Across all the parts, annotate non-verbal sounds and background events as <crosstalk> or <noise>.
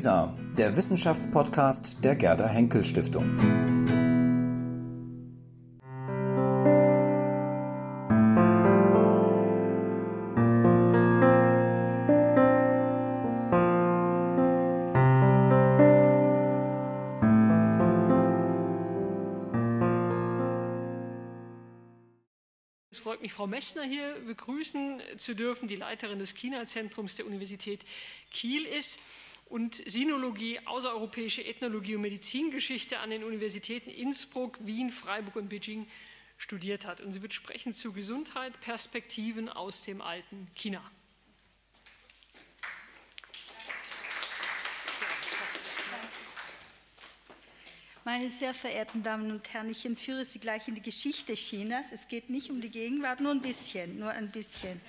WISA, der Wissenschaftspodcast der Gerda Henkel Stiftung. Frau Messner hier begrüßen zu dürfen, die Leiterin des China-Zentrums der Universität Kiel ist und Sinologie, außereuropäische Ethnologie und Medizingeschichte an den Universitäten Innsbruck, Wien, Freiburg und Beijing studiert hat. Und sie wird sprechen zu Gesundheit, Perspektiven aus dem alten China. Meine sehr verehrten Damen und Herren, ich entführe Sie gleich in die Geschichte Chinas. Es geht nicht um die Gegenwart, nur ein bisschen, nur ein bisschen.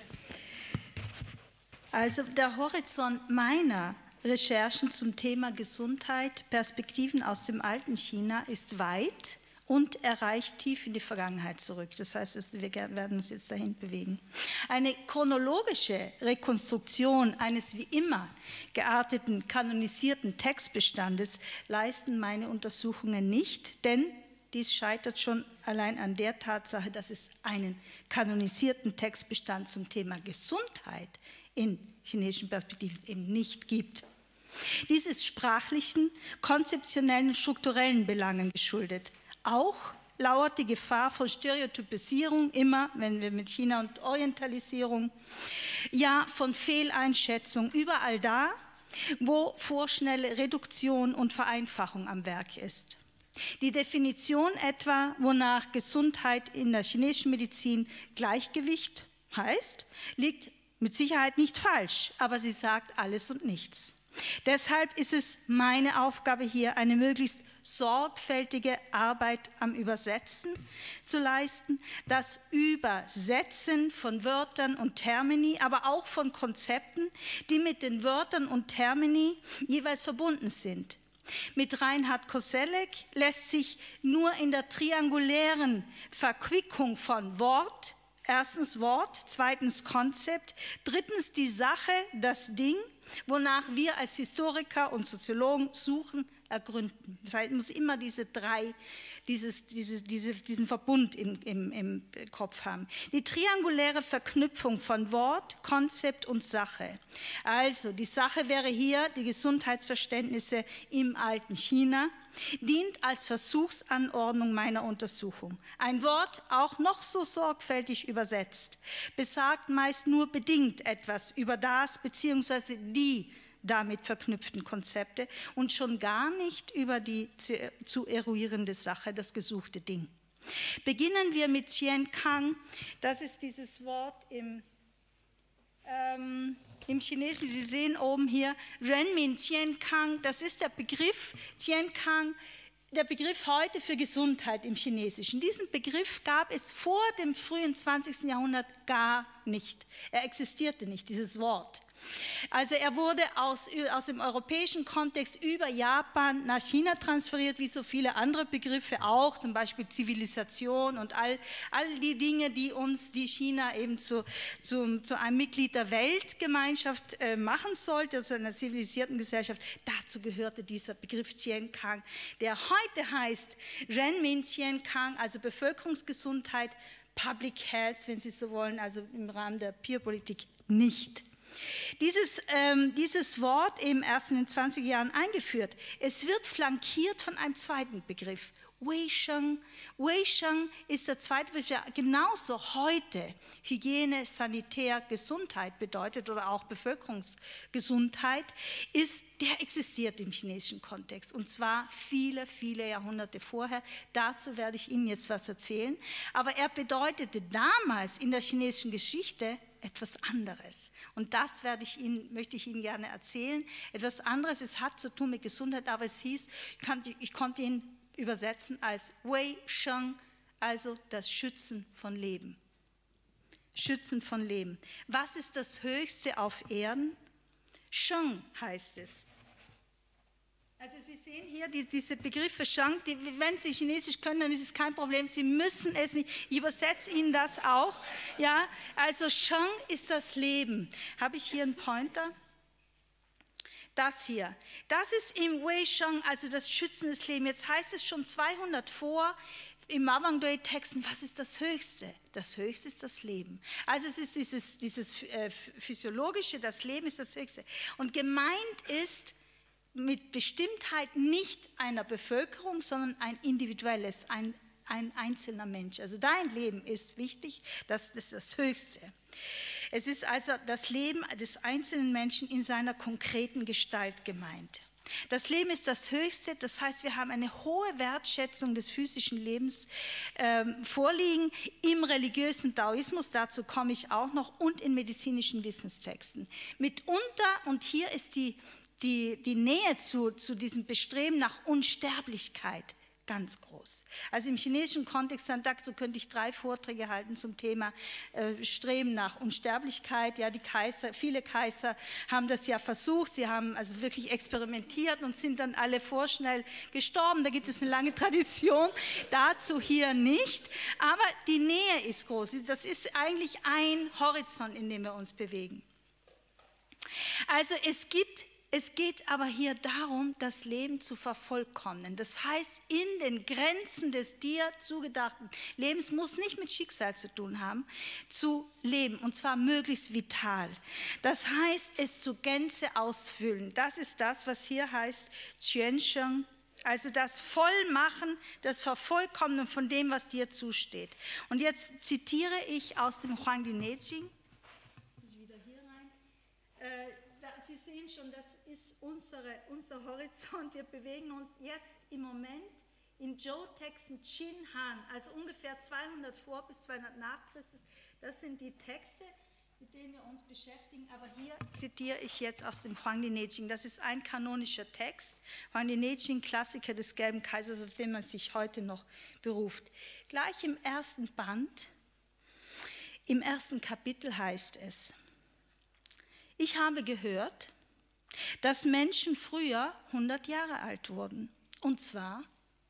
Also der Horizont meiner Recherchen zum Thema Gesundheit, Perspektiven aus dem alten China ist weit und erreicht tief in die Vergangenheit zurück. Das heißt, wir werden uns jetzt dahin bewegen. Eine chronologische Rekonstruktion eines wie immer gearteten, kanonisierten Textbestandes leisten meine Untersuchungen nicht, denn dies scheitert schon allein an der Tatsache, dass es einen kanonisierten Textbestand zum Thema Gesundheit in chinesischen Perspektiven eben nicht gibt. Dies ist sprachlichen, konzeptionellen, strukturellen Belangen geschuldet. Auch lauert die Gefahr von Stereotypisierung immer, wenn wir mit China und Orientalisierung, ja von Fehleinschätzung überall da, wo vorschnelle Reduktion und Vereinfachung am Werk ist. Die Definition etwa, wonach Gesundheit in der chinesischen Medizin Gleichgewicht heißt, liegt mit Sicherheit nicht falsch, aber sie sagt alles und nichts. Deshalb ist es meine Aufgabe hier, eine möglichst sorgfältige Arbeit am Übersetzen zu leisten, das Übersetzen von Wörtern und Termini, aber auch von Konzepten, die mit den Wörtern und Termini jeweils verbunden sind. Mit Reinhard Koselleck lässt sich nur in der triangulären Verquickung von Wort, erstens Wort, zweitens Konzept, drittens die Sache, das Ding, wonach wir als Historiker und Soziologen suchen, ergründen. Das heißt, muss immer diese drei, dieses, diese, diese, diesen Verbund im, im, im Kopf haben. Die trianguläre Verknüpfung von Wort, Konzept und Sache. Also die Sache wäre hier die Gesundheitsverständnisse im alten China dient als Versuchsanordnung meiner Untersuchung. Ein Wort, auch noch so sorgfältig übersetzt, besagt meist nur bedingt etwas über das bzw. die damit verknüpften Konzepte und schon gar nicht über die zu eruierende Sache, das gesuchte Ding. Beginnen wir mit Qian Kang. Das ist dieses Wort im, ähm, im Chinesischen. Sie sehen oben hier Renmin Qian Kang. Das ist der Begriff Qian Kang der Begriff heute für Gesundheit im Chinesischen. Diesen Begriff gab es vor dem frühen 20. Jahrhundert gar nicht. Er existierte nicht, dieses Wort. Also er wurde aus, aus dem europäischen Kontext über Japan nach China transferiert, wie so viele andere Begriffe auch, zum Beispiel Zivilisation und all, all die Dinge, die uns, die China eben zu, zu, zu einem Mitglied der Weltgemeinschaft äh, machen sollte, zu einer zivilisierten Gesellschaft. Dazu gehörte dieser Begriff Kang, der heute heißt Renmin Kang, also Bevölkerungsgesundheit, Public Health, wenn Sie so wollen, also im Rahmen der Peer-Politik nicht. Dieses, ähm, dieses Wort eben erst in den 20 Jahren eingeführt. Es wird flankiert von einem zweiten Begriff, Wei Sheng. Wei Sheng ist der zweite Begriff, der genauso heute Hygiene, Sanitär, Gesundheit bedeutet oder auch Bevölkerungsgesundheit, ist, der existiert im chinesischen Kontext und zwar viele, viele Jahrhunderte vorher. Dazu werde ich Ihnen jetzt was erzählen. Aber er bedeutete damals in der chinesischen Geschichte etwas anderes. Und das werde ich Ihnen, möchte ich Ihnen gerne erzählen. Etwas anderes, es hat zu tun mit Gesundheit, aber es hieß, ich konnte, ich konnte ihn übersetzen als Wei Sheng, also das Schützen von Leben. Schützen von Leben. Was ist das Höchste auf Erden? Sheng heißt es. Also Sie sehen hier die, diese Begriffe Shang, die, wenn Sie Chinesisch können, dann ist es kein Problem. Sie müssen es nicht. Ich übersetze Ihnen das auch. Ja, also Shang ist das Leben. Habe ich hier einen Pointer? Das hier, das ist im Wei Sheng, also das Schützen des Lebens. Jetzt heißt es schon 200 vor im Mawangdui-Texten, was ist das Höchste? Das Höchste ist das Leben. Also es ist dieses, dieses äh, physiologische, das Leben ist das Höchste. Und gemeint ist mit Bestimmtheit nicht einer Bevölkerung, sondern ein individuelles, ein, ein einzelner Mensch. Also dein Leben ist wichtig, das, ist das Höchste. Es ist also das Leben des einzelnen Menschen in seiner konkreten Gestalt gemeint. Das Leben ist das Höchste, das heißt, wir haben eine hohe Wertschätzung des physischen Lebens ähm, vorliegen im religiösen Taoismus, dazu komme ich auch noch, und in medizinischen Wissenstexten. Mitunter, und hier ist die, die, die Nähe zu, zu diesem Bestreben nach Unsterblichkeit ganz groß. Also im chinesischen Kontext, dazu könnte ich drei Vorträge halten zum Thema äh, Streben nach Unsterblichkeit. Ja, die Kaiser, viele Kaiser haben das ja versucht. Sie haben also wirklich experimentiert und sind dann alle vorschnell gestorben. Da gibt es eine lange Tradition. Dazu hier nicht. Aber die Nähe ist groß. Das ist eigentlich ein Horizont, in dem wir uns bewegen. Also es gibt es geht aber hier darum, das Leben zu vervollkommnen. Das heißt, in den Grenzen des dir zugedachten Lebens muss nicht mit Schicksal zu tun haben, zu leben und zwar möglichst vital. Das heißt, es zu Gänze ausfüllen. Das ist das, was hier heißt Quansheng, also das Vollmachen, das Vervollkommnen von dem, was dir zusteht. Und jetzt zitiere ich aus dem Huang Di Nejing. Wieder hier rein. Äh, Sie sehen schon, das unsere, unser Horizont. Wir bewegen uns jetzt im Moment in Zhou-Texten Han, also ungefähr 200 vor bis 200 nach Christus. Das sind die Texte, mit denen wir uns beschäftigen. Aber hier zitiere ich jetzt aus dem Huang Di Nejing. Das ist ein kanonischer Text. Huang Di Nejing, Klassiker des Gelben Kaisers, auf den man sich heute noch beruft. Gleich im ersten Band, im ersten Kapitel heißt es, ich habe gehört, dass Menschen früher 100 Jahre alt wurden. Und zwar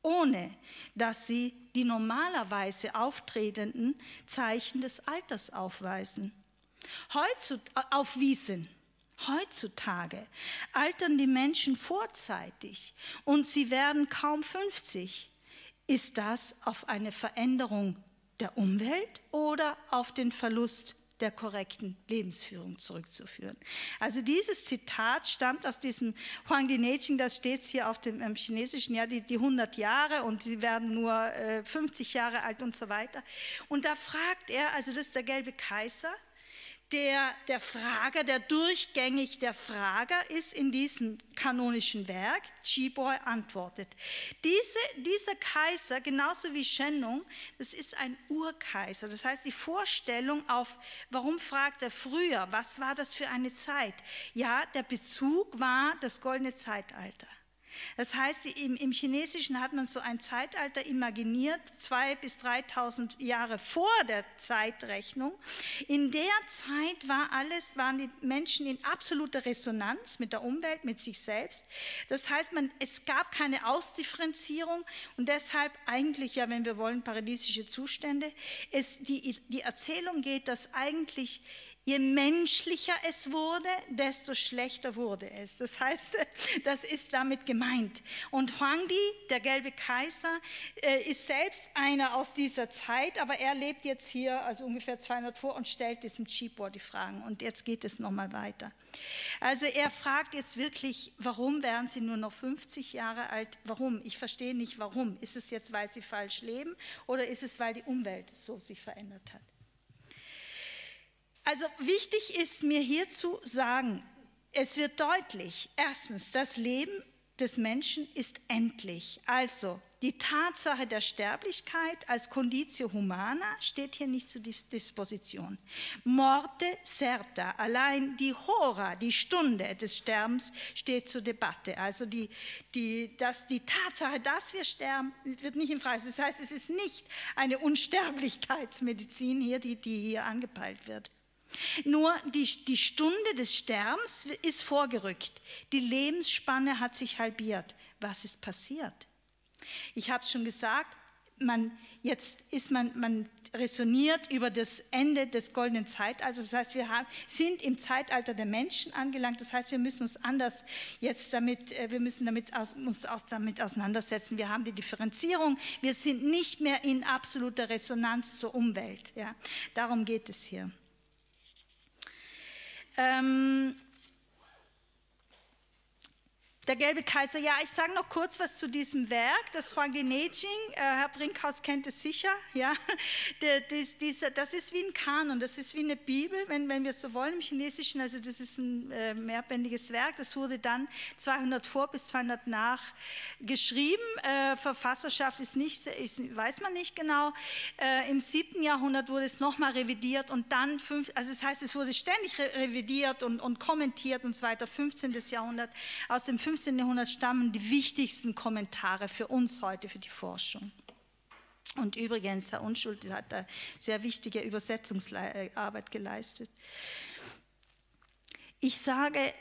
ohne dass sie die normalerweise auftretenden Zeichen des Alters aufweisen. Heutzutage, aufwiesen. Heutzutage altern die Menschen vorzeitig und sie werden kaum 50. Ist das auf eine Veränderung der Umwelt oder auf den Verlust der korrekten Lebensführung zurückzuführen. Also dieses Zitat stammt aus diesem Huang Dinejing, das steht hier auf dem ähm, chinesischen, ja, die, die 100 Jahre und sie werden nur äh, 50 Jahre alt und so weiter. Und da fragt er, also das ist der gelbe Kaiser, der, der Frager, der durchgängig der Frager ist in diesem kanonischen Werk. Chiboy antwortet. Diese, dieser Kaiser, genauso wie Shennong, das ist ein Urkaiser. Das heißt, die Vorstellung auf, warum fragt er früher, was war das für eine Zeit? Ja, der Bezug war das goldene Zeitalter. Das heißt, im, im, Chinesischen hat man so ein Zeitalter imaginiert, zwei bis 3.000 Jahre vor der Zeitrechnung. In der Zeit war alles, waren die Menschen in absoluter Resonanz mit der Umwelt, mit sich selbst. Das heißt, man, es gab keine Ausdifferenzierung und deshalb eigentlich, ja, wenn wir wollen, paradiesische Zustände. Es, die, die Erzählung geht, dass eigentlich Je menschlicher es wurde, desto schlechter wurde es. Das heißt, <laughs> das ist damit gemeint. Und Huangdi, der gelbe Kaiser, äh, ist selbst einer aus dieser Zeit, aber er lebt jetzt hier, also ungefähr 200 vor, und stellt diesem Chibor die Fragen. Und jetzt geht es nochmal weiter. Also er fragt jetzt wirklich, warum werden Sie nur noch 50 Jahre alt? Warum? Ich verstehe nicht, warum. Ist es jetzt, weil Sie falsch leben oder ist es, weil die Umwelt so sich verändert hat? Also wichtig ist mir hier zu sagen, es wird deutlich, erstens, das Leben des Menschen ist endlich. Also die Tatsache der Sterblichkeit als Conditio humana steht hier nicht zur Disposition. Morte certa, allein die Hora, die Stunde des Sterbens, steht zur Debatte. Also die, die, dass die Tatsache, dass wir sterben, wird nicht in Frage. Das heißt, es ist nicht eine Unsterblichkeitsmedizin hier, die, die hier angepeilt wird. Nur die, die Stunde des Sterbens ist vorgerückt. Die Lebensspanne hat sich halbiert. Was ist passiert? Ich habe es schon gesagt, man, jetzt ist man, man resoniert über das Ende des goldenen Zeitalters. Das heißt, wir haben, sind im Zeitalter der Menschen angelangt. Das heißt, wir müssen uns anders jetzt damit, äh, wir müssen damit aus, uns auch damit auseinandersetzen. Wir haben die Differenzierung. Wir sind nicht mehr in absoluter Resonanz zur Umwelt. Ja. Darum geht es hier. Ähm, der gelbe Kaiser, ja, ich sage noch kurz was zu diesem Werk, das Huang Nejing, äh, Herr Brinkhaus kennt es sicher, <laughs> ja, das ist wie ein Kanon, das ist wie eine Bibel, wenn, wir es so wollen im Chinesischen, also das ist ein äh, mehrbändiges Werk, das wurde dann 200 vor bis 200 nach geschrieben, äh, Verfasserschaft ist nicht, weiß man nicht genau, äh, im 7. Jahrhundert wurde es nochmal revidiert und dann, fünf, also das heißt, es wurde ständig re revidiert und, und kommentiert und so weiter, 15. Jahrhundert, aus dem 15 15. Jahrhundert stammen die wichtigsten Kommentare für uns heute, für die Forschung. Und übrigens, Herr Unschuld hat da sehr wichtige Übersetzungsarbeit geleistet. Ich sage,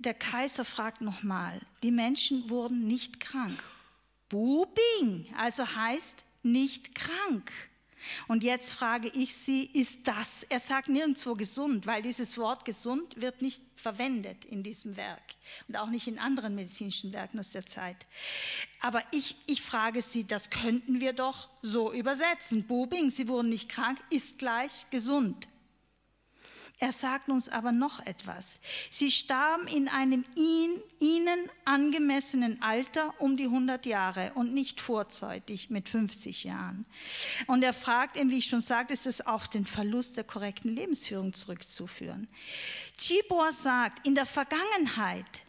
der Kaiser fragt nochmal, die Menschen wurden nicht krank. Bubing, also heißt nicht krank. Und jetzt frage ich Sie, ist das, er sagt nirgendwo gesund, weil dieses Wort gesund wird nicht verwendet in diesem Werk und auch nicht in anderen medizinischen Werken aus der Zeit. Aber ich, ich frage Sie, das könnten wir doch so übersetzen. Bobing, Sie wurden nicht krank, ist gleich gesund. Er sagt uns aber noch etwas. Sie starben in einem ihn, ihnen angemessenen Alter um die 100 Jahre und nicht vorzeitig mit 50 Jahren. Und er fragt wie ich schon sagte, ist es auf den Verlust der korrekten Lebensführung zurückzuführen. Chibor sagt, in der Vergangenheit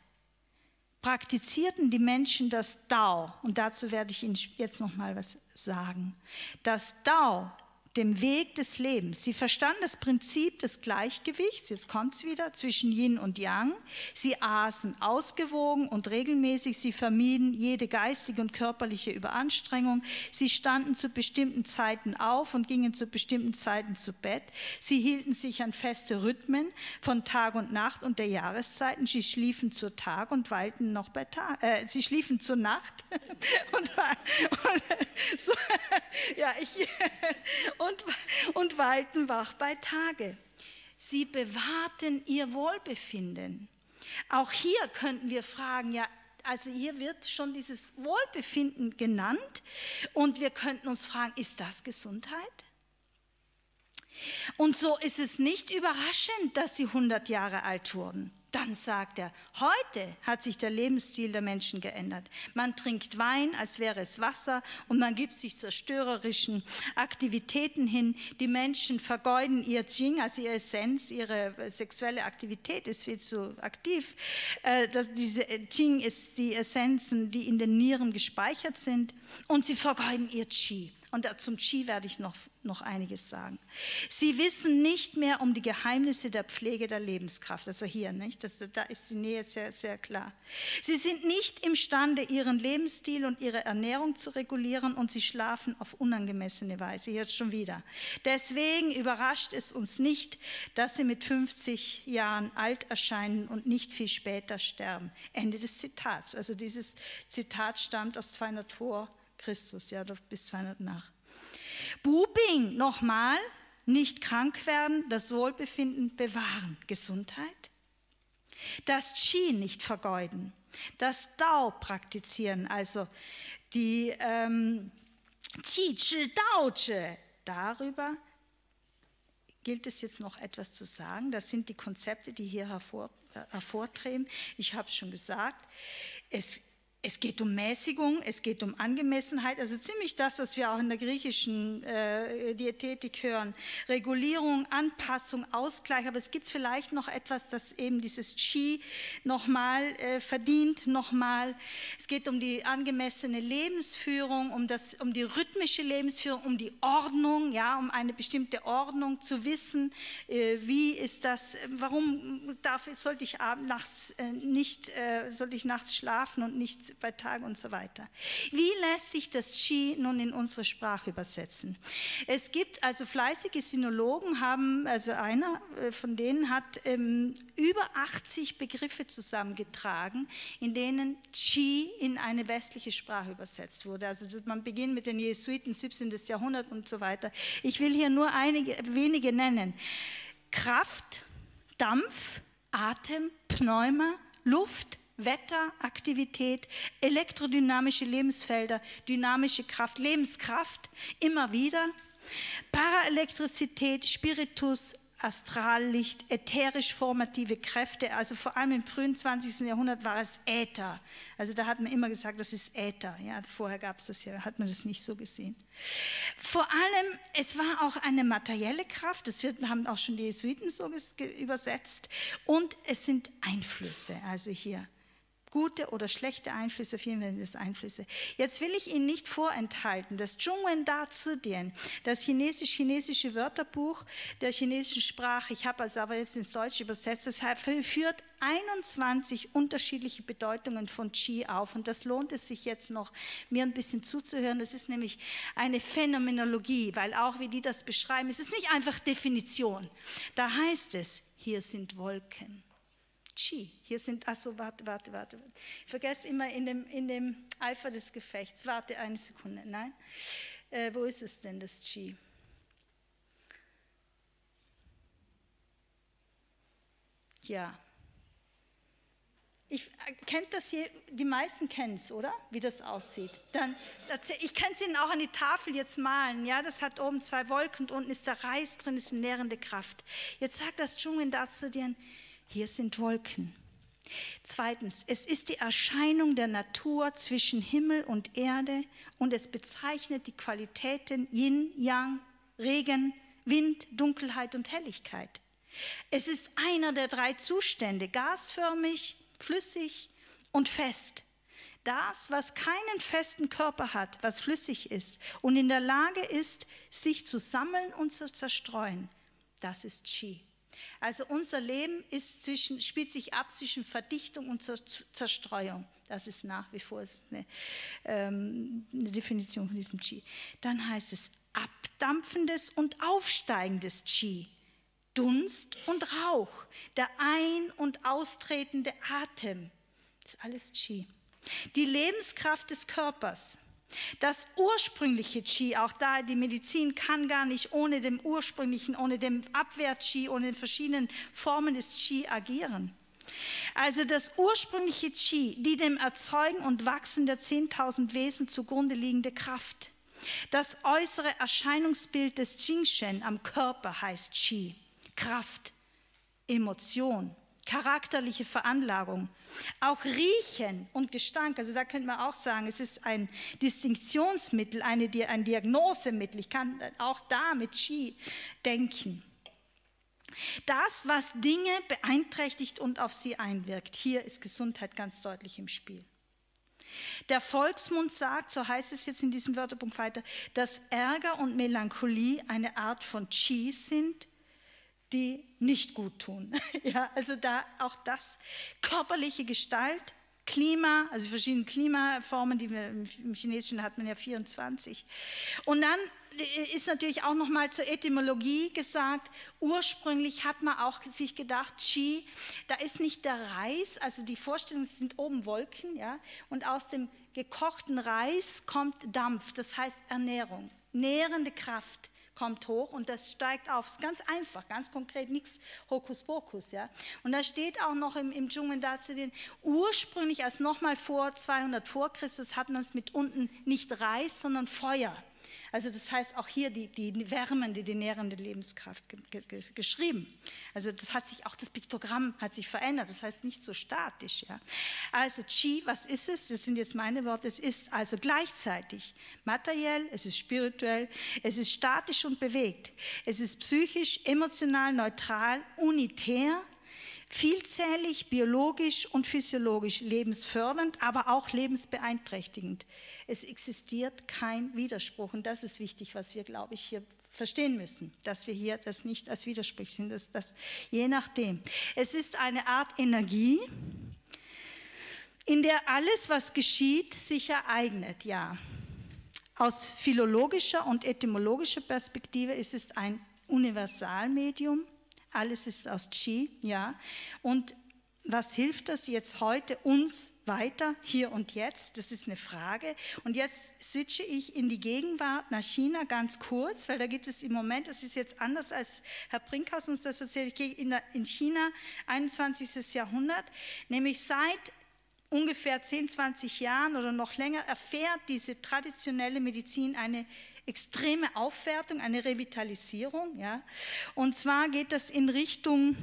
praktizierten die Menschen das Dao. Und dazu werde ich Ihnen jetzt noch mal was sagen. Das Dao dem Weg des Lebens. Sie verstanden das Prinzip des Gleichgewichts, jetzt kommt es wieder, zwischen Yin und Yang. Sie aßen ausgewogen und regelmäßig. Sie vermieden jede geistige und körperliche Überanstrengung. Sie standen zu bestimmten Zeiten auf und gingen zu bestimmten Zeiten zu Bett. Sie hielten sich an feste Rhythmen von Tag und Nacht und der Jahreszeiten. Sie schliefen zur Tag und weilten noch bei Tag. Äh, sie schliefen zur Nacht <laughs> und, <laughs> und so, <laughs> ja, ich und, und weilten wach bei Tage. Sie bewahrten ihr Wohlbefinden. Auch hier könnten wir fragen, ja, also hier wird schon dieses Wohlbefinden genannt und wir könnten uns fragen, ist das Gesundheit? Und so ist es nicht überraschend, dass sie 100 Jahre alt wurden. Dann sagt er, heute hat sich der Lebensstil der Menschen geändert. Man trinkt Wein, als wäre es Wasser und man gibt sich zerstörerischen Aktivitäten hin. Die Menschen vergeuden ihr Jing, also ihre Essenz, ihre sexuelle Aktivität ist viel zu aktiv. Äh, diese Jing ist die Essenzen, die in den Nieren gespeichert sind und sie vergeuden ihr Qi. Und zum Qi werde ich noch, noch einiges sagen. Sie wissen nicht mehr um die Geheimnisse der Pflege der Lebenskraft. Also hier, nicht? Das, da ist die Nähe sehr, sehr klar. Sie sind nicht imstande, ihren Lebensstil und ihre Ernährung zu regulieren und sie schlafen auf unangemessene Weise. Jetzt schon wieder. Deswegen überrascht es uns nicht, dass sie mit 50 Jahren alt erscheinen und nicht viel später sterben. Ende des Zitats. Also dieses Zitat stammt aus 200 vor Christus, ja, bis 200 nach. Bubing, nochmal, nicht krank werden, das Wohlbefinden bewahren, Gesundheit. Das Qi nicht vergeuden, das Dao praktizieren, also die ähm, Qi Zhi Dao Zhi, darüber gilt es jetzt noch etwas zu sagen. Das sind die Konzepte, die hier hervor, äh, hervortreten. Ich habe es schon gesagt. Es es geht um Mäßigung, es geht um Angemessenheit, also ziemlich das, was wir auch in der griechischen äh, Diätetik hören. Regulierung, Anpassung, Ausgleich, aber es gibt vielleicht noch etwas, das eben dieses Qi nochmal äh, verdient, nochmal. Es geht um die angemessene Lebensführung, um, das, um die rhythmische Lebensführung, um die Ordnung, ja, um eine bestimmte Ordnung zu wissen, äh, wie ist das, warum darf, sollte ich nachts äh, nicht, äh, sollte ich nachts schlafen und nicht bei Tag und so weiter. Wie lässt sich das Qi nun in unsere Sprache übersetzen? Es gibt also fleißige Sinologen, haben, also einer äh, von denen hat ähm, über 80 Begriffe zusammengetragen, in denen Qi in eine westliche Sprache übersetzt wurde. Also man beginnt mit den Jesuiten 17. Jahrhundert und so weiter. Ich will hier nur einige wenige nennen. Kraft, Dampf, Atem, Pneuma, Luft, Wetter, Aktivität, elektrodynamische Lebensfelder, dynamische Kraft, Lebenskraft, immer wieder, Paraelektrizität, Spiritus, Astrallicht, ätherisch formative Kräfte, also vor allem im frühen 20. Jahrhundert war es Äther. Also da hat man immer gesagt, das ist Äther. Ja, vorher gab es das ja, hat man das nicht so gesehen. Vor allem, es war auch eine materielle Kraft, das wird, haben auch schon die Jesuiten so übersetzt, und es sind Einflüsse, also hier gute oder schlechte Einflüsse, das Einflüsse. Jetzt will ich Ihnen nicht vorenthalten, das Zhongwen Da Zidien, das chinesisch-chinesische Wörterbuch der chinesischen Sprache, ich habe es aber jetzt ins Deutsche übersetzt, das führt 21 unterschiedliche Bedeutungen von Qi auf und das lohnt es sich jetzt noch, mir ein bisschen zuzuhören. Das ist nämlich eine Phänomenologie, weil auch wie die das beschreiben, es ist nicht einfach Definition. Da heißt es, hier sind Wolken. Chi. Hier sind, achso, warte, warte, warte. Ich vergesse immer in dem, in dem Eifer des Gefechts. Warte eine Sekunde. Nein. Äh, wo ist es denn, das Chi? Ja. Ich äh, kennt das hier, die meisten kennen es, oder? Wie das aussieht. Dann, ich kann es Ihnen auch an die Tafel jetzt malen. Ja, das hat oben zwei Wolken und unten ist der Reis drin, ist eine nährende Kraft. Jetzt sagt das Dschungel dazu dir, hier sind Wolken. Zweitens, es ist die Erscheinung der Natur zwischen Himmel und Erde und es bezeichnet die Qualitäten Yin, Yang, Regen, Wind, Dunkelheit und Helligkeit. Es ist einer der drei Zustände, gasförmig, flüssig und fest. Das, was keinen festen Körper hat, was flüssig ist und in der Lage ist, sich zu sammeln und zu zerstreuen, das ist Qi. Also unser Leben zwischen, spielt sich ab zwischen Verdichtung und Zerstreuung. Das ist nach wie vor eine, ähm, eine Definition von diesem Qi. Dann heißt es abdampfendes und aufsteigendes Qi. Dunst und Rauch, der ein- und austretende Atem. Das ist alles Qi. Die Lebenskraft des Körpers, das ursprüngliche Qi, auch da die Medizin kann gar nicht ohne dem ursprünglichen, ohne dem Abwehr-Qi, ohne den verschiedenen Formen des Qi agieren. Also das ursprüngliche Qi, die dem Erzeugen und Wachsen der 10.000 Wesen zugrunde liegende Kraft. Das äußere Erscheinungsbild des Jingshen am Körper heißt Qi, Kraft, Emotion, charakterliche Veranlagung. Auch Riechen und Gestank, also da könnte man auch sagen, es ist ein Distinktionsmittel, eine, ein Diagnosemittel. Ich kann auch da mit Qi denken. Das, was Dinge beeinträchtigt und auf sie einwirkt. Hier ist Gesundheit ganz deutlich im Spiel. Der Volksmund sagt, so heißt es jetzt in diesem Wörterpunkt weiter, dass Ärger und Melancholie eine Art von Qi sind, die nicht gut tun. <laughs> ja, also da auch das körperliche Gestalt, Klima, also verschiedene Klimaformen, die wir im Chinesischen hat man ja 24. Und dann ist natürlich auch noch mal zur Etymologie gesagt. Ursprünglich hat man auch sich gedacht, Qi, da ist nicht der Reis, also die Vorstellung sind oben Wolken, ja, und aus dem gekochten Reis kommt Dampf, das heißt Ernährung, nährende Kraft kommt hoch und das steigt auf. Ist ganz einfach, ganz konkret, nichts Hokuspokus. Ja? Und da steht auch noch im, im Dschungel dazu, den ursprünglich als nochmal vor 200 vor Christus hat man es mit unten nicht Reis, sondern Feuer. Also das heißt auch hier die, die wärmende, die nährende Lebenskraft ge ge geschrieben. Also das hat sich auch das Piktogramm hat sich verändert. Das heißt nicht so statisch. Ja. Also Qi, was ist es? Das sind jetzt meine Worte. Es ist also gleichzeitig materiell, es ist spirituell, es ist statisch und bewegt, es ist psychisch, emotional, neutral, unitär vielzählig, biologisch und physiologisch lebensfördernd, aber auch lebensbeeinträchtigend. Es existiert kein Widerspruch und das ist wichtig, was wir, glaube ich, hier verstehen müssen, dass wir hier das nicht als Widerspruch sind, dass das je nachdem. Es ist eine Art Energie, in der alles, was geschieht, sich ereignet, ja. Aus philologischer und etymologischer Perspektive ist es ein Universalmedium. Alles ist aus Qi, ja. Und was hilft das jetzt heute uns weiter, hier und jetzt? Das ist eine Frage. Und jetzt switche ich in die Gegenwart nach China ganz kurz, weil da gibt es im Moment, das ist jetzt anders als Herr Brinkhaus uns das erzählt, in China 21. Jahrhundert, nämlich seit ungefähr 10, 20 Jahren oder noch länger erfährt diese traditionelle Medizin eine extreme Aufwertung, eine Revitalisierung. Ja? Und zwar geht das in Richtung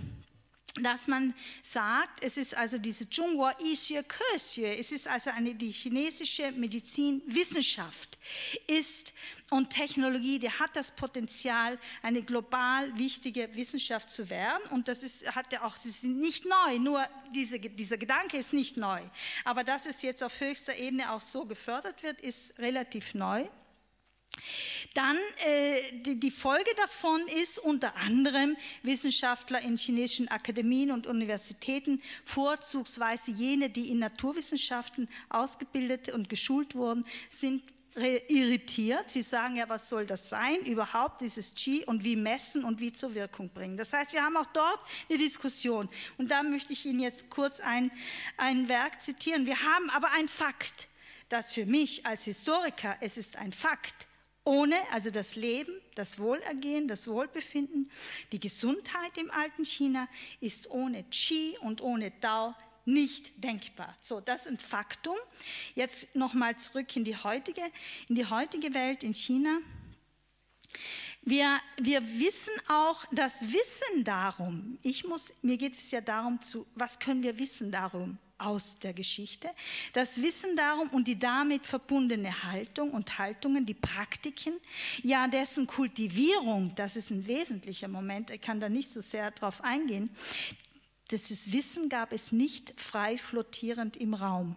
dass man sagt, es ist also diese Zhonghua Yixue Kexue, es ist also eine, die chinesische Medizin Wissenschaft ist und Technologie, die hat das Potenzial, eine global wichtige Wissenschaft zu werden. Und das ist, hat ja auch, es ist nicht neu, nur diese, dieser Gedanke ist nicht neu. Aber dass es jetzt auf höchster Ebene auch so gefördert wird, ist relativ neu. Dann äh, die, die, Folge davon ist unter anderem Wissenschaftler in chinesischen Akademien und Universitäten, vorzugsweise jene, die in Naturwissenschaften ausgebildet und geschult wurden, sind irritiert. Sie sagen ja, was soll das sein, überhaupt dieses Qi und wie messen und wie zur Wirkung bringen. Das heißt, wir haben auch dort eine Diskussion. Und da möchte ich Ihnen jetzt kurz ein, ein Werk zitieren. Wir haben aber ein Fakt, das für mich als Historiker, es ist ein Fakt, ohne, also das Leben, das Wohlergehen, das Wohlbefinden, die Gesundheit im alten China ist ohne Qi und ohne Dao nicht denkbar. So, das ist ein Faktum. Jetzt nochmal zurück in die heutige, in die heutige Welt in China. Wir, wir wissen auch das Wissen darum. Ich muss, mir geht es ja darum, zu, was können wir wissen darum? Aus der Geschichte. Das Wissen darum und die damit verbundene Haltung und Haltungen, die Praktiken, ja dessen Kultivierung, das ist ein wesentlicher Moment, ich kann da nicht so sehr drauf eingehen, dieses Wissen gab es nicht frei flottierend im Raum.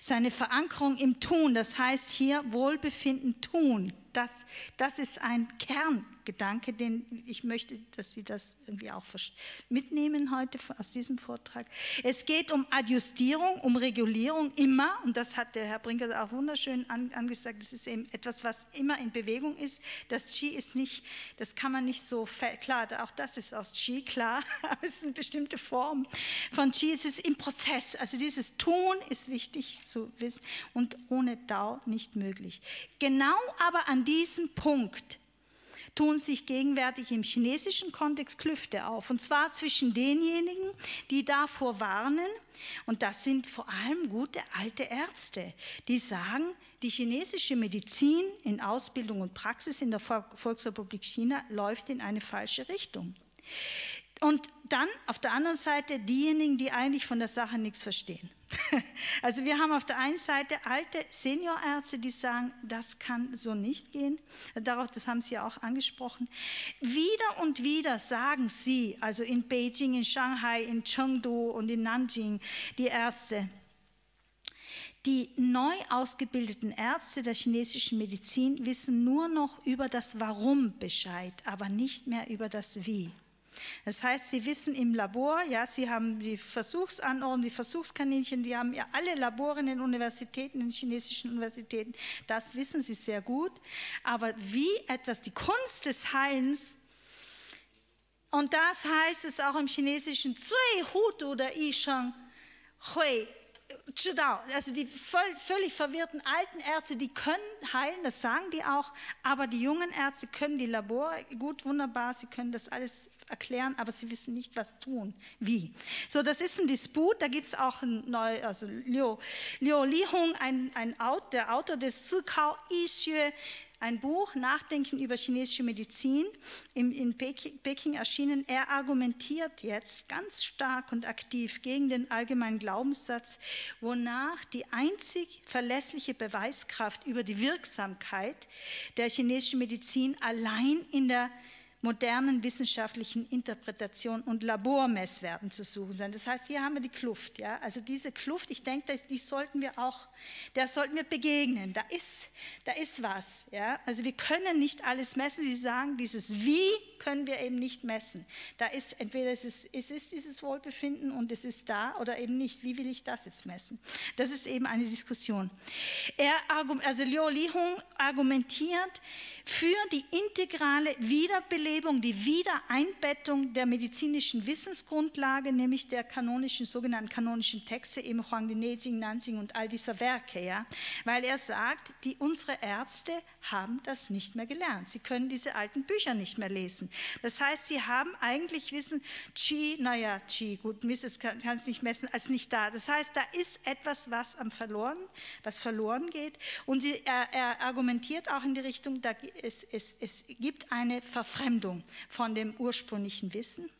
Seine Verankerung im Tun, das heißt hier Wohlbefinden tun, das, das ist ein Kerngedanke, den ich möchte, dass Sie das irgendwie auch mitnehmen heute aus diesem Vortrag. Es geht um Adjustierung, um Regulierung immer, und das hat der Herr Brinker auch wunderschön angesagt, das ist eben etwas, was immer in Bewegung ist. Das Qi ist nicht, das kann man nicht so, klar, auch das ist aus Qi, klar, <laughs> aber es ist eine bestimmte Form von Qi, es ist im Prozess, also dieses Tun ist wichtig zu wissen und ohne Dao nicht möglich. Genau aber an diesem Punkt tun sich gegenwärtig im chinesischen Kontext Klüfte auf. Und zwar zwischen denjenigen, die davor warnen, und das sind vor allem gute alte Ärzte, die sagen, die chinesische Medizin in Ausbildung und Praxis in der Volksrepublik China läuft in eine falsche Richtung. Und dann auf der anderen Seite diejenigen, die eigentlich von der Sache nichts verstehen. <laughs> Also wir haben auf der einen Seite alte Seniorärzte, die sagen, das kann so nicht gehen. Darauf, das haben Sie ja auch angesprochen. Wieder und wieder sagen sie, also in Beijing, in Shanghai, in Chengdu und in Nanjing, die Ärzte, die neu ausgebildeten Ärzte der chinesischen Medizin wissen nur noch über das Warum Bescheid, aber nicht mehr über das Wie. Das heißt, sie wissen im Labor, ja, sie haben die Versuchsanordnung, die Versuchskaninchen, die haben ja alle Labore in den Universitäten, in den chinesischen Universitäten, das wissen sie sehr gut. Aber wie etwas, die Kunst des Heilens, und das heißt es auch im chinesischen, Zui Hut oder Isheng Hui also die völlig verwirrten alten Ärzte, die können heilen, das sagen die auch, aber die jungen Ärzte können die Labore gut, wunderbar, sie können das alles erklären, aber sie wissen nicht, was tun, wie. So, das ist ein Disput, da gibt es auch ein neu, also Liu, Lihong, ein, ein, der Autor des Zikao Yixue, ein Buch, Nachdenken über chinesische Medizin, in, in Peking, Peking erschienen. Er argumentiert jetzt ganz stark und aktiv gegen den allgemeinen Glaubenssatz, wonach die einzig verlässliche Beweiskraft über die Wirksamkeit der chinesischen Medizin allein in der modernen wissenschaftlichen Interpretation und Labormesswerten zu suchen sein. Das heißt, hier haben wir die Kluft. Ja? Also diese Kluft, ich denke, die sollten wir auch, der sollten wir begegnen. Da ist, da ist was. Ja? Also wir können nicht alles messen. Sie sagen, dieses Wie können wir eben nicht messen. Da ist entweder es ist, es ist dieses Wohlbefinden und es ist da oder eben nicht. Wie will ich das jetzt messen? Das ist eben eine Diskussion. Er, also Liu Lihong argumentiert für die integrale Wiederbelebung, die Wiedereinbettung der medizinischen Wissensgrundlage, nämlich der kanonischen, sogenannten kanonischen Texte, eben Huang Di Jing, Nanjing und all dieser Werke, ja, weil er sagt, die, unsere Ärzte haben das nicht mehr gelernt. Sie können diese alten Bücher nicht mehr lesen. Das heißt, sie haben eigentlich Wissen, Qi, naja, Qi, gut, Mrs. kann es nicht messen, als nicht da. Das heißt, da ist etwas, was am verloren, was verloren geht. Und sie, er, er argumentiert auch in die Richtung, da es, es, es gibt eine Verfremdung von dem ursprünglichen Wissen,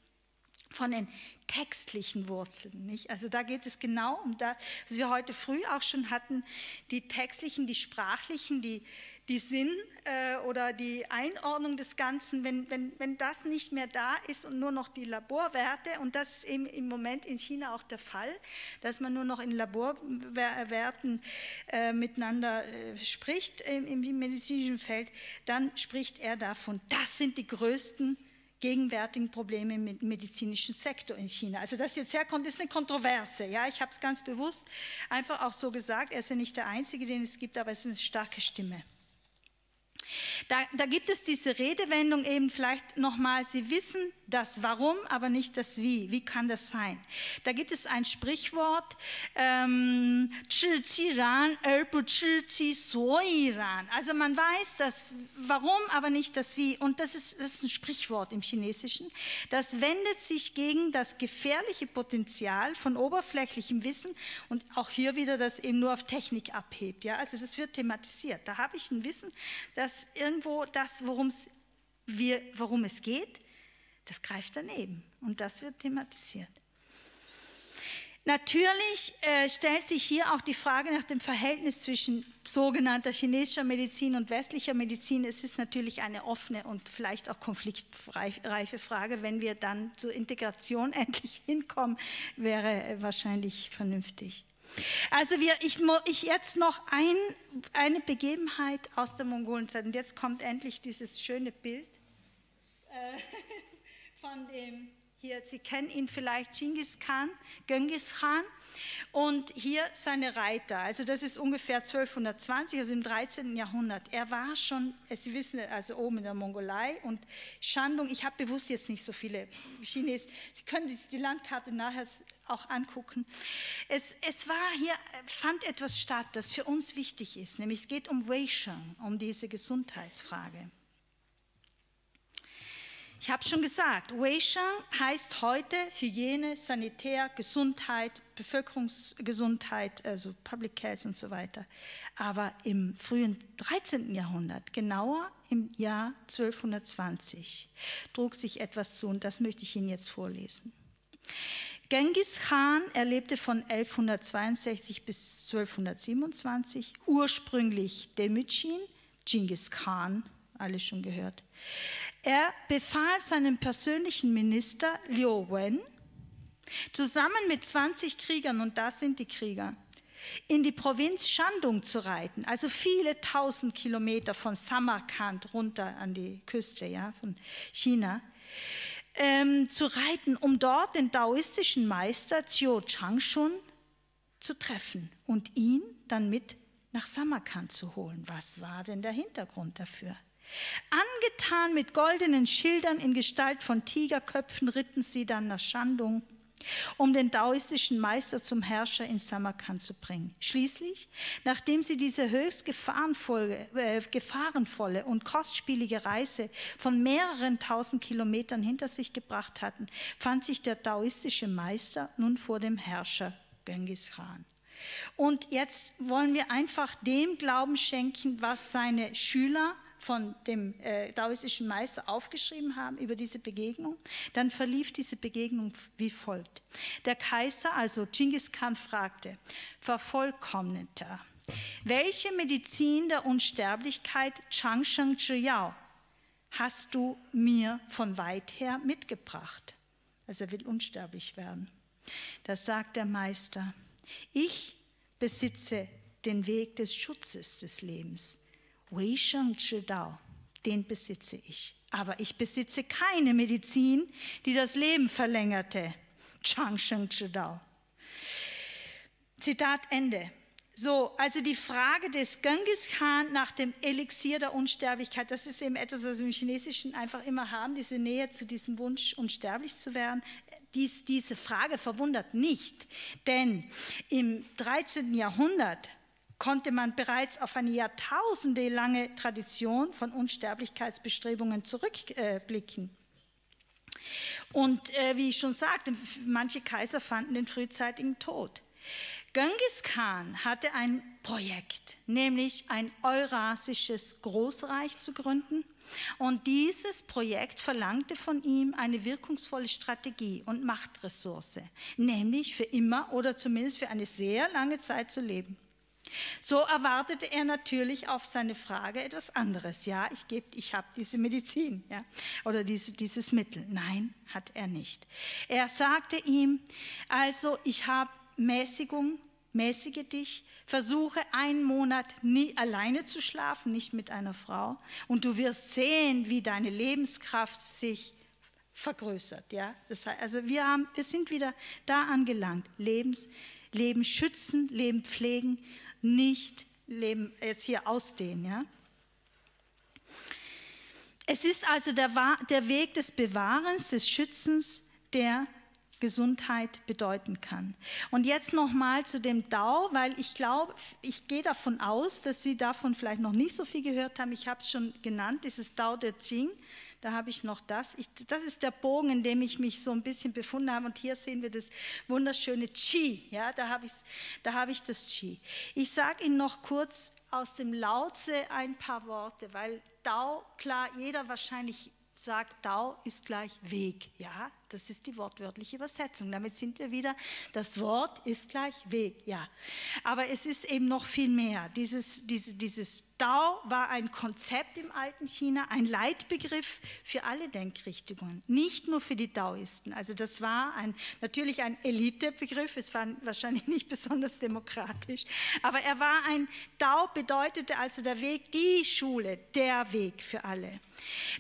von den textlichen Wurzeln. Nicht? Also da geht es genau um das, was wir heute früh auch schon hatten, die textlichen, die sprachlichen, die, die Sinn äh, oder die Einordnung des Ganzen, wenn, wenn, wenn das nicht mehr da ist und nur noch die Laborwerte, und das ist eben im Moment in China auch der Fall, dass man nur noch in Laborwerten äh, miteinander äh, spricht im, im medizinischen Feld, dann spricht er davon, das sind die größten gegenwärtigen Probleme im medizinischen Sektor in China. Also das jetzt herkommt, ist eine Kontroverse. Ja, ich habe es ganz bewusst einfach auch so gesagt. Er ist ja nicht der Einzige, den es gibt, aber es ist eine starke Stimme. Da, da, gibt es diese Redewendung eben vielleicht nochmal, Sie wissen das Warum, aber nicht das Wie. Wie kann das sein? Da gibt es ein Sprichwort, ähm, also man weiß das Warum, aber nicht das Wie. Und das ist, das ist ein Sprichwort im Chinesischen. Das wendet sich gegen das gefährliche Potenzial von oberflächlichem Wissen und auch hier wieder das eben nur auf Technik abhebt. Ja? Also das wird thematisiert. Da habe ich ein Wissen, das irgendwo das, wir, worum es geht, das greift daneben und das wird thematisiert. Natürlich äh, stellt sich hier auch die Frage nach dem Verhältnis zwischen sogenannter chinesischer Medizin und westlicher Medizin. Es ist natürlich eine offene und vielleicht auch konfliktreife Frage. Wenn wir dann zur Integration <laughs> endlich hinkommen, wäre wahrscheinlich vernünftig. Also wir, ich, ich jetzt noch ein, eine Begebenheit aus der Mongolenzeit. Und jetzt kommt endlich dieses schöne Bild äh, <laughs> von dem, hier, Sie kennen ihn vielleicht, Genghis Khan, Genghis Khan. Und hier seine Reiter, also das ist ungefähr 1220, also im 13. Jahrhundert. Er war schon, Sie wissen, also oben in der Mongolei und Shandong, ich habe bewusst jetzt nicht so viele Chinesen, Sie können sich die Landkarte nachher auch angucken. Es, es war hier, fand etwas statt, das für uns wichtig ist, nämlich es geht um Weisheng, um diese Gesundheitsfrage. Ich habe schon gesagt, Weisheng heißt heute Hygiene, Sanitär, Gesundheit, Bevölkerungsgesundheit, also Public Health und so weiter. Aber im frühen 13. Jahrhundert, genauer im Jahr 1220, trug sich etwas zu und das möchte ich Ihnen jetzt vorlesen. Genghis Khan erlebte von 1162 bis 1227, ursprünglich Demütschin, Genghis Khan, alle schon gehört. Er befahl seinem persönlichen Minister Liu Wen, zusammen mit 20 Kriegern, und das sind die Krieger, in die Provinz Shandong zu reiten, also viele tausend Kilometer von Samarkand runter an die Küste ja, von China, ähm, zu reiten, um dort den daoistischen Meister Chiu Changshun zu treffen und ihn dann mit nach Samarkand zu holen. Was war denn der Hintergrund dafür? Angetan mit goldenen Schildern in Gestalt von Tigerköpfen ritten sie dann nach Shandong, um den daoistischen Meister zum Herrscher in Samarkand zu bringen. Schließlich, nachdem sie diese höchst äh, gefahrenvolle und kostspielige Reise von mehreren tausend Kilometern hinter sich gebracht hatten, fand sich der daoistische Meister nun vor dem Herrscher Genghis Khan. Und jetzt wollen wir einfach dem Glauben schenken, was seine Schüler von dem äh, daoistischen Meister aufgeschrieben haben über diese Begegnung, dann verlief diese Begegnung wie folgt. Der Kaiser, also Genghis Khan, fragte, Vervollkommneter, welche Medizin der Unsterblichkeit Changsheng Zhiyao hast du mir von weit her mitgebracht. Also er will unsterblich werden. Da sagt der Meister, ich besitze den Weg des Schutzes des Lebens. Wei Sheng Dao, den besitze ich. Aber ich besitze keine Medizin, die das Leben verlängerte. Chang Sheng Dao. Zitat Ende. So, also die Frage des Genghis Khan nach dem Elixier der Unsterblichkeit, das ist eben etwas, was wir im Chinesischen einfach immer haben, diese Nähe zu diesem Wunsch, unsterblich zu werden. Dies, diese Frage verwundert nicht, denn im 13. Jahrhundert konnte man bereits auf eine jahrtausendelange Tradition von Unsterblichkeitsbestrebungen zurückblicken. Und äh, wie ich schon sagte, manche Kaiser fanden den frühzeitigen Tod. Genghis Khan hatte ein Projekt, nämlich ein eurasisches Großreich zu gründen. Und dieses Projekt verlangte von ihm eine wirkungsvolle Strategie und Machtressource, nämlich für immer oder zumindest für eine sehr lange Zeit zu leben. So erwartete er natürlich auf seine Frage etwas anderes. Ja, ich, gebe, ich habe diese Medizin ja, oder diese, dieses Mittel. Nein, hat er nicht. Er sagte ihm, also ich habe Mäßigung, mäßige dich, versuche einen Monat nie alleine zu schlafen, nicht mit einer Frau, und du wirst sehen, wie deine Lebenskraft sich vergrößert. Ja? Das heißt, also wir, haben, wir sind wieder da angelangt. Lebens, Leben schützen, Leben pflegen nicht Leben jetzt hier ausdehnen. Ja? Es ist also der, der Weg des Bewahrens, des Schützens, der Gesundheit bedeuten kann. Und jetzt nochmal zu dem Dao, weil ich glaube, ich gehe davon aus, dass Sie davon vielleicht noch nicht so viel gehört haben. Ich habe es schon genannt, dieses Dao De Ching. Da habe ich noch das. Ich, das ist der Bogen, in dem ich mich so ein bisschen befunden habe. Und hier sehen wir das wunderschöne Qi. Ja, da habe, da habe ich das Qi. Ich sage Ihnen noch kurz aus dem Lautse ein paar Worte, weil Dao, klar, jeder wahrscheinlich sagt, Dao ist gleich Weg. Ja, das ist die wortwörtliche Übersetzung. Damit sind wir wieder, das Wort ist gleich Weg. Ja, aber es ist eben noch viel mehr. Dieses, diese, dieses Dao war ein Konzept im alten China, ein Leitbegriff für alle Denkrichtungen, nicht nur für die Daoisten. Also das war ein, natürlich ein Elitebegriff, es war wahrscheinlich <laughs> nicht besonders demokratisch, aber er war ein, Dao bedeutete also der Weg, die Schule, der Weg für alle.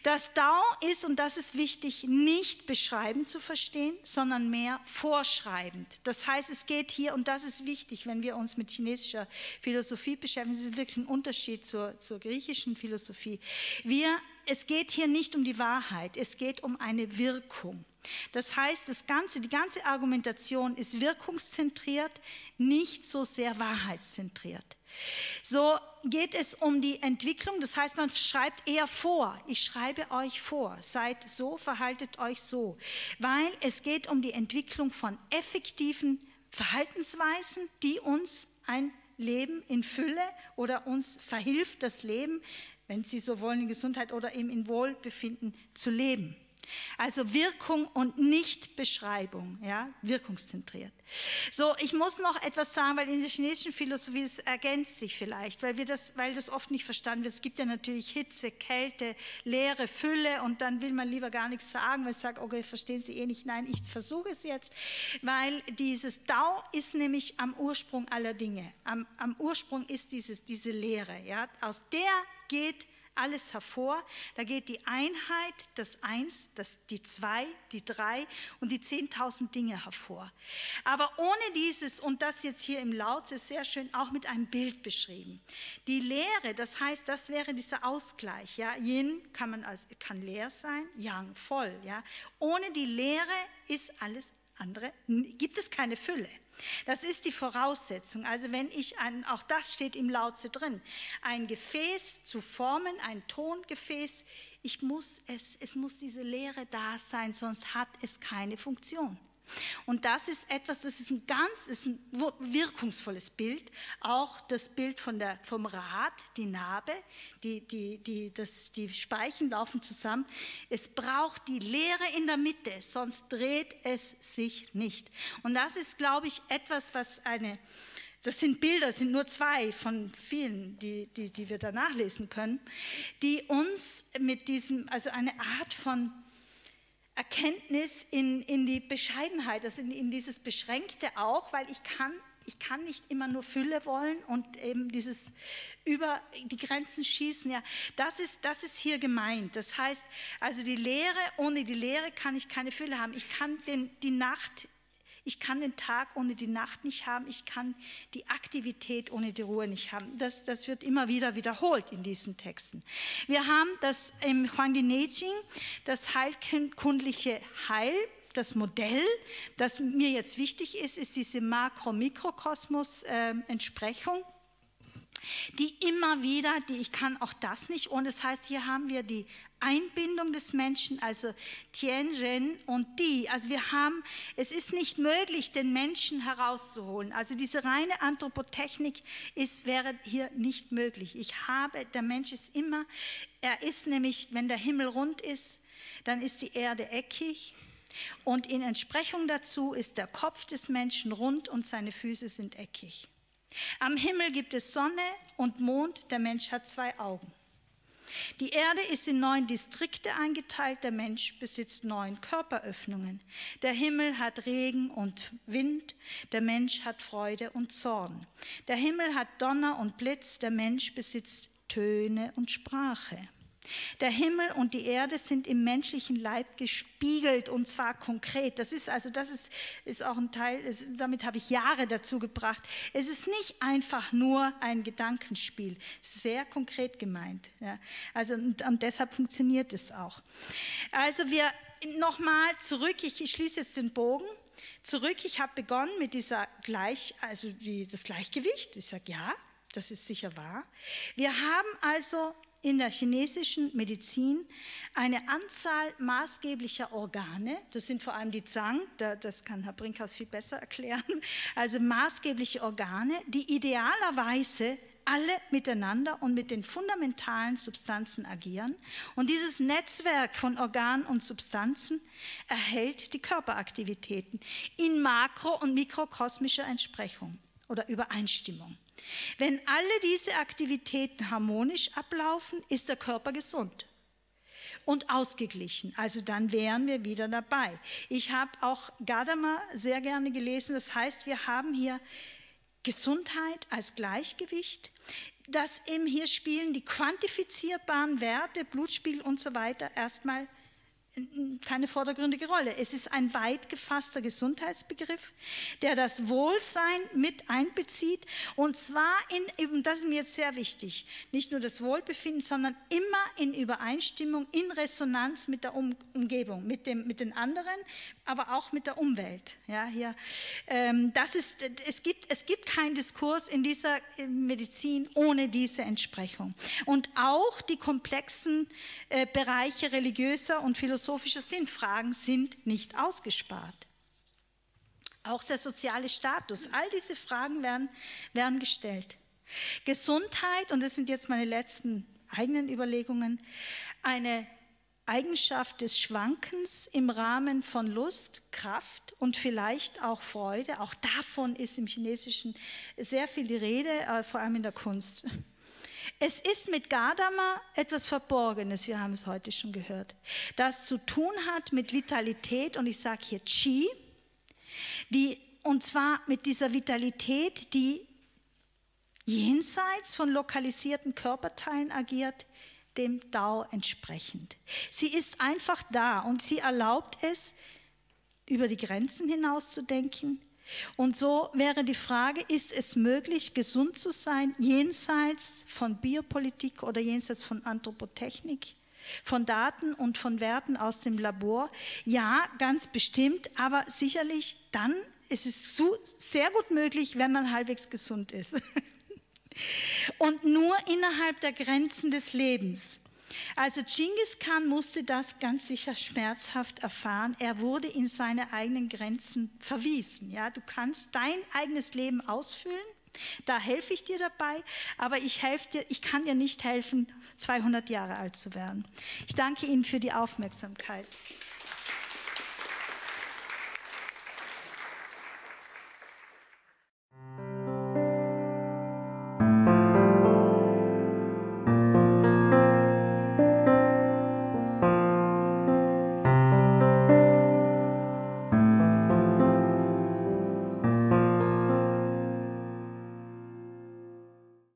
Das Dao ist, und das ist wichtig, nicht beschreibend zu verstehen, sondern mehr vorschreibend. Das heißt, es geht hier, und das ist wichtig, wenn wir uns mit chinesischer Philosophie beschäftigen, es ist wirklich ein Unterschied zur, zur griechischen Philosophie. Wir, es geht hier nicht um die Wahrheit, es geht um eine Wirkung. Das heißt, das ganze, die ganze Argumentation ist wirkungszentriert, nicht so sehr wahrheitszentriert. So geht es um die Entwicklung, das heißt, man schreibt eher vor. Ich schreibe euch vor, seid so, verhaltet euch so, weil es geht um die Entwicklung von effektiven Verhaltensweisen, die uns ein Leben in Fülle oder uns verhilft, das Leben, wenn Sie so wollen, in Gesundheit oder eben in Wohlbefinden zu leben. Also Wirkung und nicht Beschreibung, ja, wirkungszentriert. So, ich muss noch etwas sagen, weil in der chinesischen Philosophie es ergänzt sich vielleicht, weil wir das, weil das oft nicht verstanden wird. Es gibt ja natürlich Hitze, Kälte, Leere, Fülle und dann will man lieber gar nichts sagen, weil ich sage, okay, verstehen Sie eh nicht. Nein, ich versuche es jetzt, weil dieses Dao ist nämlich am Ursprung aller Dinge. Am, am Ursprung ist dieses, diese Leere, ja. Aus der geht alles hervor. Da geht die Einheit, das Eins, das, die Zwei, die Drei und die Zehntausend Dinge hervor. Aber ohne dieses, und das jetzt hier im Laut ist sehr schön auch mit einem Bild beschrieben. Die Lehre, das heißt, das wäre dieser Ausgleich. Ja? Yin kann, man als, kann leer sein, Yang voll. Ja? Ohne die Lehre ist alles andere, gibt es keine Fülle. Das ist die Voraussetzung. Also wenn ich ein, auch das steht im Lautze drin, ein Gefäß zu formen, ein Tongefäß, ich muss es, es muss diese Leere da sein, sonst hat es keine Funktion. Und das ist etwas, das ist ein ganz ist ein wirkungsvolles Bild. Auch das Bild von der, vom Rad, die Narbe, die, die, die, das, die Speichen laufen zusammen. Es braucht die Leere in der Mitte, sonst dreht es sich nicht. Und das ist, glaube ich, etwas, was eine das sind Bilder, das sind nur zwei von vielen, die, die, die wir da nachlesen können, die uns mit diesem, also eine Art von Erkenntnis in, in die Bescheidenheit, also in, in dieses Beschränkte auch, weil ich kann ich kann nicht immer nur Fülle wollen und eben dieses über die Grenzen schießen. Ja, das ist, das ist hier gemeint. Das heißt, also die Lehre, ohne die Lehre kann ich keine Fülle haben. Ich kann den, die Nacht, ich kann den Tag ohne die Nacht nicht haben. Ich kann die Aktivität ohne die Ruhe nicht haben. Das, das wird immer wieder wiederholt in diesen Texten. Wir haben das im Huang Di das heilkundliche Heil das Modell, das mir jetzt wichtig ist, ist diese Makro-Mikrokosmos-Entsprechung. Die immer wieder, die ich kann auch das nicht. Und das heißt, hier haben wir die Einbindung des Menschen, also Tianren und die. Also wir haben, es ist nicht möglich, den Menschen herauszuholen. Also diese reine Anthropotechnik ist, wäre hier nicht möglich. Ich habe, der Mensch ist immer, er ist nämlich, wenn der Himmel rund ist, dann ist die Erde eckig und in Entsprechung dazu ist der Kopf des Menschen rund und seine Füße sind eckig. Am Himmel gibt es Sonne und Mond, der Mensch hat zwei Augen. Die Erde ist in neun Distrikte eingeteilt, der Mensch besitzt neun Körperöffnungen. Der Himmel hat Regen und Wind, der Mensch hat Freude und Zorn. Der Himmel hat Donner und Blitz, der Mensch besitzt Töne und Sprache. Der Himmel und die Erde sind im menschlichen Leib gespiegelt und zwar konkret. Das ist also, das ist, ist auch ein Teil, ist, damit habe ich Jahre dazu gebracht. Es ist nicht einfach nur ein Gedankenspiel, sehr konkret gemeint. Ja. Also, und, und deshalb funktioniert es auch. Also wir nochmal zurück, ich, ich schließe jetzt den Bogen zurück. Ich habe begonnen mit dieser Gleich, also die, das Gleichgewicht. Ich sage ja, das ist sicher wahr. Wir haben also in der chinesischen Medizin eine Anzahl maßgeblicher Organe, das sind vor allem die Zhang, das kann Herr Brinkhaus viel besser erklären, also maßgebliche Organe, die idealerweise alle miteinander und mit den fundamentalen Substanzen agieren. Und dieses Netzwerk von Organen und Substanzen erhält die Körperaktivitäten in makro- und mikrokosmischer Entsprechung oder Übereinstimmung. Wenn alle diese Aktivitäten harmonisch ablaufen, ist der Körper gesund und ausgeglichen. Also dann wären wir wieder dabei. Ich habe auch Gadamer sehr gerne gelesen. Das heißt, wir haben hier Gesundheit als Gleichgewicht. Das eben hier spielen die quantifizierbaren Werte, Blutspiegel und so weiter erstmal keine vordergründige Rolle. Es ist ein weit gefasster Gesundheitsbegriff, der das Wohlsein mit einbezieht und zwar in, das ist mir jetzt sehr wichtig, nicht nur das Wohlbefinden, sondern immer in Übereinstimmung, in Resonanz mit der um Umgebung, mit, dem, mit den anderen, aber auch mit der Umwelt. Ja, hier, ähm, das ist, es, gibt, es gibt keinen Diskurs in dieser äh, Medizin ohne diese Entsprechung. Und auch die komplexen äh, Bereiche religiöser und philosophischer philosophische Sinnfragen sind nicht ausgespart. Auch der soziale Status, all diese Fragen werden, werden gestellt. Gesundheit, und das sind jetzt meine letzten eigenen Überlegungen, eine Eigenschaft des Schwankens im Rahmen von Lust, Kraft und vielleicht auch Freude. Auch davon ist im Chinesischen sehr viel die Rede, äh, vor allem in der Kunst. Es ist mit Gadamer etwas Verborgenes, wir haben es heute schon gehört, das zu tun hat mit Vitalität und ich sage hier Qi, die, und zwar mit dieser Vitalität, die jenseits von lokalisierten Körperteilen agiert, dem Dao entsprechend. Sie ist einfach da und sie erlaubt es, über die Grenzen hinaus zu denken, und so wäre die Frage, ist es möglich, gesund zu sein, jenseits von Biopolitik oder jenseits von Anthropotechnik, von Daten und von Werten aus dem Labor? Ja, ganz bestimmt, aber sicherlich dann ist es sehr gut möglich, wenn man halbwegs gesund ist. <laughs> Und nur innerhalb der Grenzen des Lebens. Also Genghis Khan musste das ganz sicher schmerzhaft erfahren. Er wurde in seine eigenen Grenzen verwiesen. Ja, du kannst dein eigenes Leben ausfüllen. Da helfe ich dir dabei, aber ich, helfe dir, ich kann dir nicht helfen, 200 Jahre alt zu werden. Ich danke Ihnen für die Aufmerksamkeit.